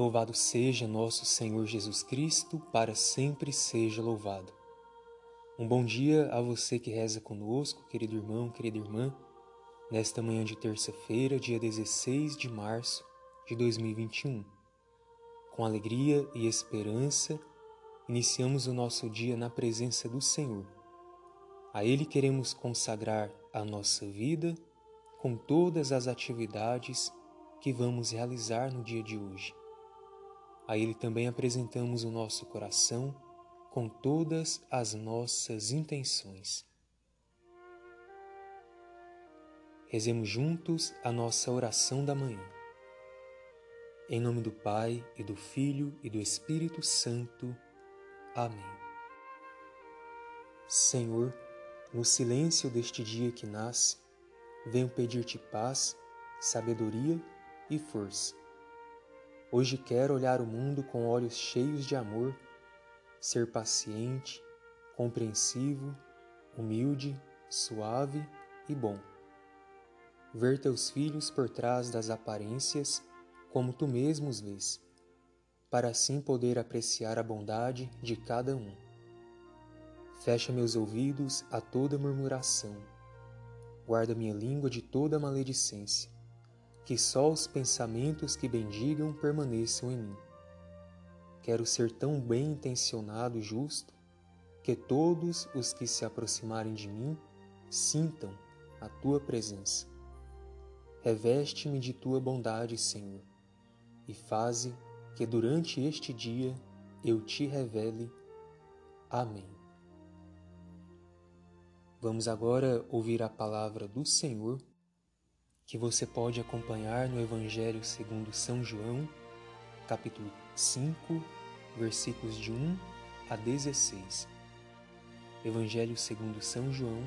Louvado seja nosso Senhor Jesus Cristo, para sempre seja louvado. Um bom dia a você que reza conosco, querido irmão, querida irmã, nesta manhã de terça-feira, dia 16 de março de 2021. Com alegria e esperança, iniciamos o nosso dia na presença do Senhor. A Ele queremos consagrar a nossa vida com todas as atividades que vamos realizar no dia de hoje. A Ele também apresentamos o nosso coração com todas as nossas intenções. Rezemos juntos a nossa oração da manhã. Em nome do Pai e do Filho e do Espírito Santo. Amém. Senhor, no silêncio deste dia que nasce, venho pedir-te paz, sabedoria e força Hoje quero olhar o mundo com olhos cheios de amor, ser paciente, compreensivo, humilde, suave e bom. Ver teus filhos por trás das aparências como tu mesmo os vês, para assim poder apreciar a bondade de cada um. Fecha meus ouvidos a toda murmuração, guarda minha língua de toda maledicência que só os pensamentos que bendigam permaneçam em mim. Quero ser tão bem intencionado e justo que todos os que se aproximarem de mim sintam a tua presença. Reveste-me de tua bondade, Senhor, e faze que durante este dia eu te revele. Amém. Vamos agora ouvir a palavra do Senhor que você pode acompanhar no Evangelho segundo São João, capítulo 5, versículos de 1 a 16. Evangelho segundo São João,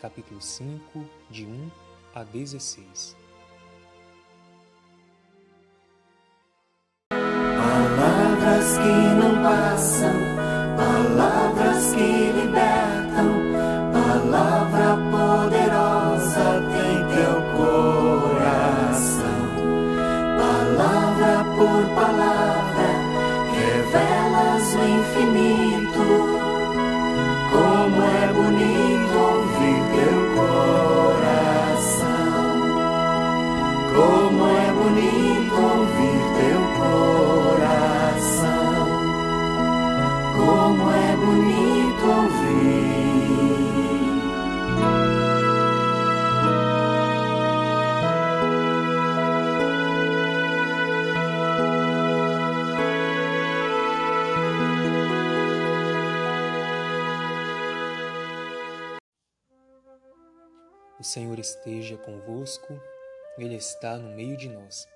capítulo 5, de 1 a 16. Palavras que não passam, O Senhor esteja convosco, Ele está no meio de nós.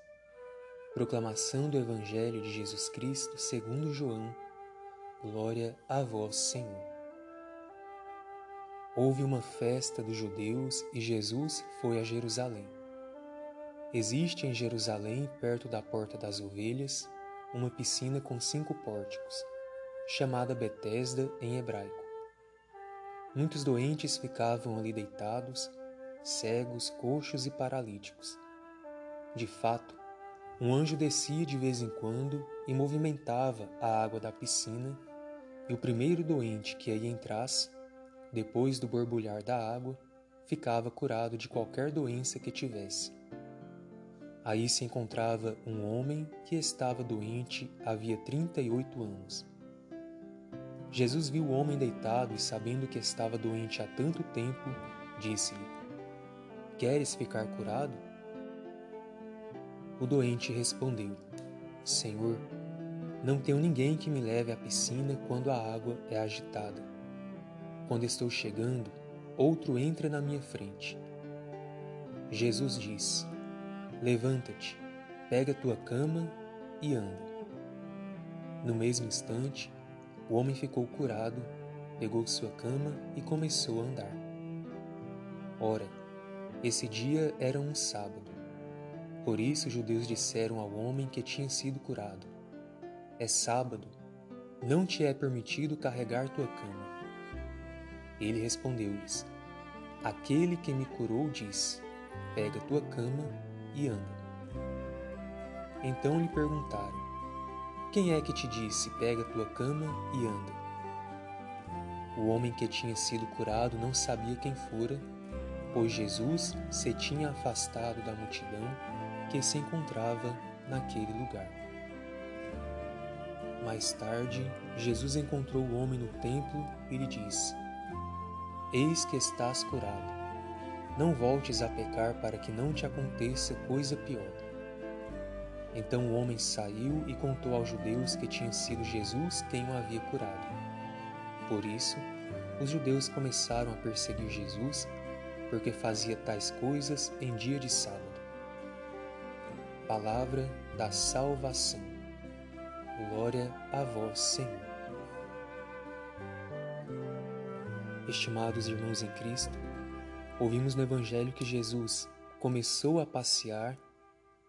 Proclamação do Evangelho de Jesus Cristo segundo João. Glória a vós, Senhor. Houve uma festa dos judeus e Jesus foi a Jerusalém. Existe em Jerusalém, perto da Porta das Ovelhas, uma piscina com cinco pórticos, chamada Betesda em hebraico. Muitos doentes ficavam ali deitados cegos, coxos e paralíticos. De fato, um anjo descia de vez em quando e movimentava a água da piscina, e o primeiro doente que aí entrasse, depois do borbulhar da água, ficava curado de qualquer doença que tivesse. Aí se encontrava um homem que estava doente havia 38 anos. Jesus viu o homem deitado e, sabendo que estava doente há tanto tempo, disse-lhe: Queres ficar curado? O doente respondeu: Senhor, não tenho ninguém que me leve à piscina quando a água é agitada. Quando estou chegando, outro entra na minha frente. Jesus disse: Levanta-te, pega tua cama e anda. No mesmo instante, o homem ficou curado, pegou sua cama e começou a andar. Ora, esse dia era um sábado. Por isso os judeus disseram ao homem que tinha sido curado: É sábado, não te é permitido carregar tua cama. Ele respondeu-lhes: Aquele que me curou disse: Pega tua cama e anda. Então lhe perguntaram: quem é que te disse: pega tua cama e anda? O homem que tinha sido curado não sabia quem fora, pois Jesus se tinha afastado da multidão que se encontrava naquele lugar. Mais tarde, Jesus encontrou o homem no templo e lhe disse: Eis que estás curado. Não voltes a pecar para que não te aconteça coisa pior. Então o homem saiu e contou aos judeus que tinha sido Jesus quem o havia curado. Por isso, os judeus começaram a perseguir Jesus porque fazia tais coisas em dia de sábado. Palavra da salvação. Glória a vós, Senhor. Estimados irmãos em Cristo, ouvimos no Evangelho que Jesus começou a passear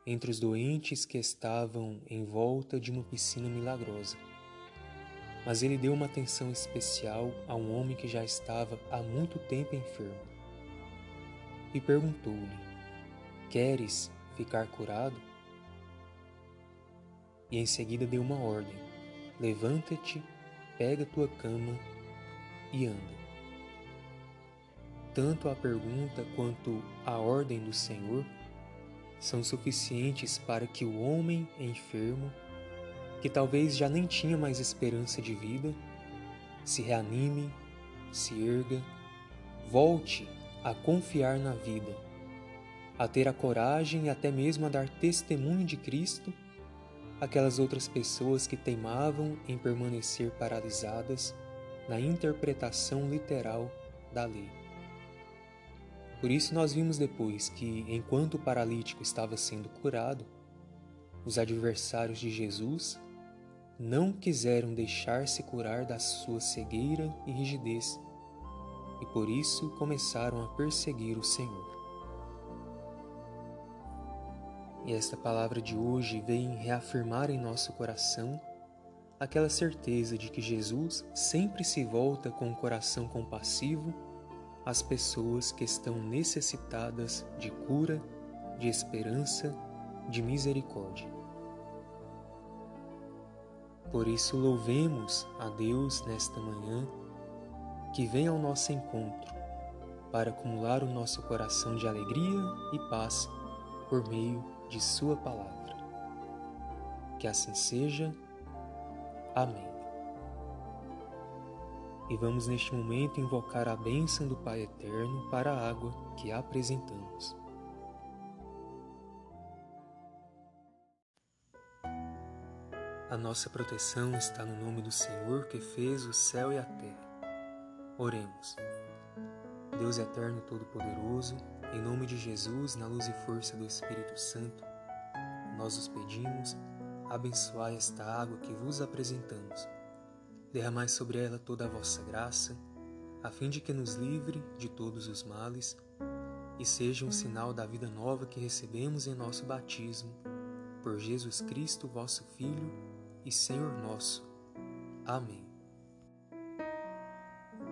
entre os doentes que estavam em volta de uma piscina milagrosa. Mas ele deu uma atenção especial a um homem que já estava há muito tempo enfermo. E perguntou-lhe: Queres ficar curado? E em seguida deu uma ordem: Levanta-te, pega tua cama e anda. Tanto a pergunta quanto a ordem do Senhor são suficientes para que o homem enfermo, que talvez já nem tinha mais esperança de vida, se reanime, se erga, volte a confiar na vida, a ter a coragem e até mesmo a dar testemunho de Cristo aquelas outras pessoas que teimavam em permanecer paralisadas na interpretação literal da lei. Por isso, nós vimos depois que, enquanto o paralítico estava sendo curado, os adversários de Jesus não quiseram deixar-se curar da sua cegueira e rigidez, e por isso começaram a perseguir o Senhor. E esta palavra de hoje vem reafirmar em nosso coração aquela certeza de que Jesus sempre se volta com o um coração compassivo as pessoas que estão necessitadas de cura, de esperança, de misericórdia. Por isso, louvemos a Deus nesta manhã que vem ao nosso encontro para acumular o nosso coração de alegria e paz por meio de Sua palavra. Que assim seja. Amém e vamos neste momento invocar a bênção do Pai Eterno para a água que apresentamos. A nossa proteção está no nome do Senhor que fez o céu e a terra. Oremos. Deus eterno todo-poderoso, em nome de Jesus, na luz e força do Espírito Santo, nós os pedimos, abençoai esta água que vos apresentamos derramai sobre ela toda a vossa graça, a fim de que nos livre de todos os males e seja um sinal da vida nova que recebemos em nosso batismo, por Jesus Cristo, vosso Filho e Senhor nosso. Amém.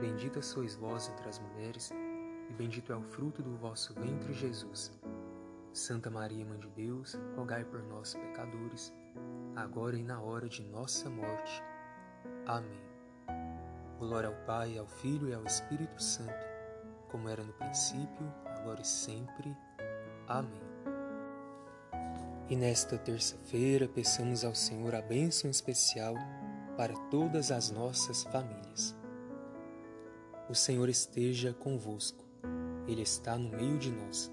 Bendita sois vós entre as mulheres, e bendito é o fruto do vosso ventre, Jesus. Santa Maria, Mãe de Deus, rogai por nós, pecadores, agora e na hora de nossa morte. Amém. Glória ao Pai, ao Filho e ao Espírito Santo, como era no princípio, agora e sempre. Amém. E nesta terça-feira, peçamos ao Senhor a bênção especial para todas as nossas famílias. O Senhor esteja convosco, Ele está no meio de nós.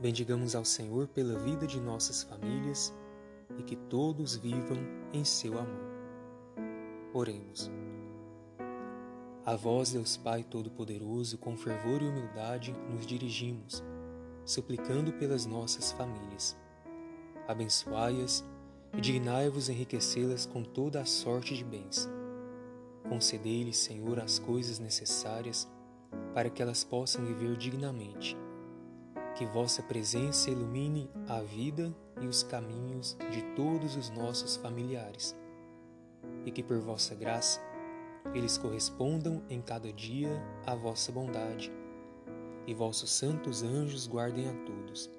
Bendigamos ao Senhor pela vida de nossas famílias e que todos vivam em seu amor. Oremos. A vós, Deus Pai Todo-Poderoso, com fervor e humildade nos dirigimos, suplicando pelas nossas famílias. Abençoai-as e dignai-vos enriquecê-las com toda a sorte de bens. Concedei-lhes, Senhor, as coisas necessárias para que elas possam viver dignamente. Que vossa presença ilumine a vida e os caminhos de todos os nossos familiares, e que por vossa graça eles correspondam em cada dia à vossa bondade, e vossos santos anjos guardem a todos.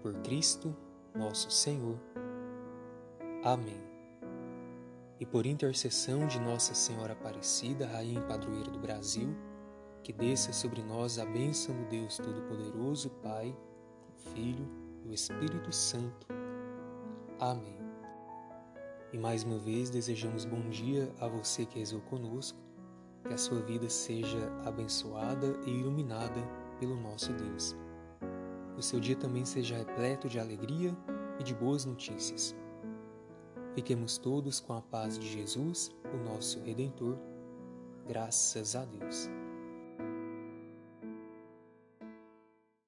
Por Cristo, nosso Senhor. Amém. E por intercessão de Nossa Senhora Aparecida, Rainha e Padroeira do Brasil, que desça sobre nós a bênção do Deus Todo-Poderoso, Pai, Filho e o Espírito Santo. Amém. E mais uma vez desejamos bom dia a você que rezou conosco, que a sua vida seja abençoada e iluminada pelo nosso Deus. O seu dia também seja repleto de alegria e de boas notícias. Fiquemos todos com a paz de Jesus, o nosso Redentor. Graças a Deus.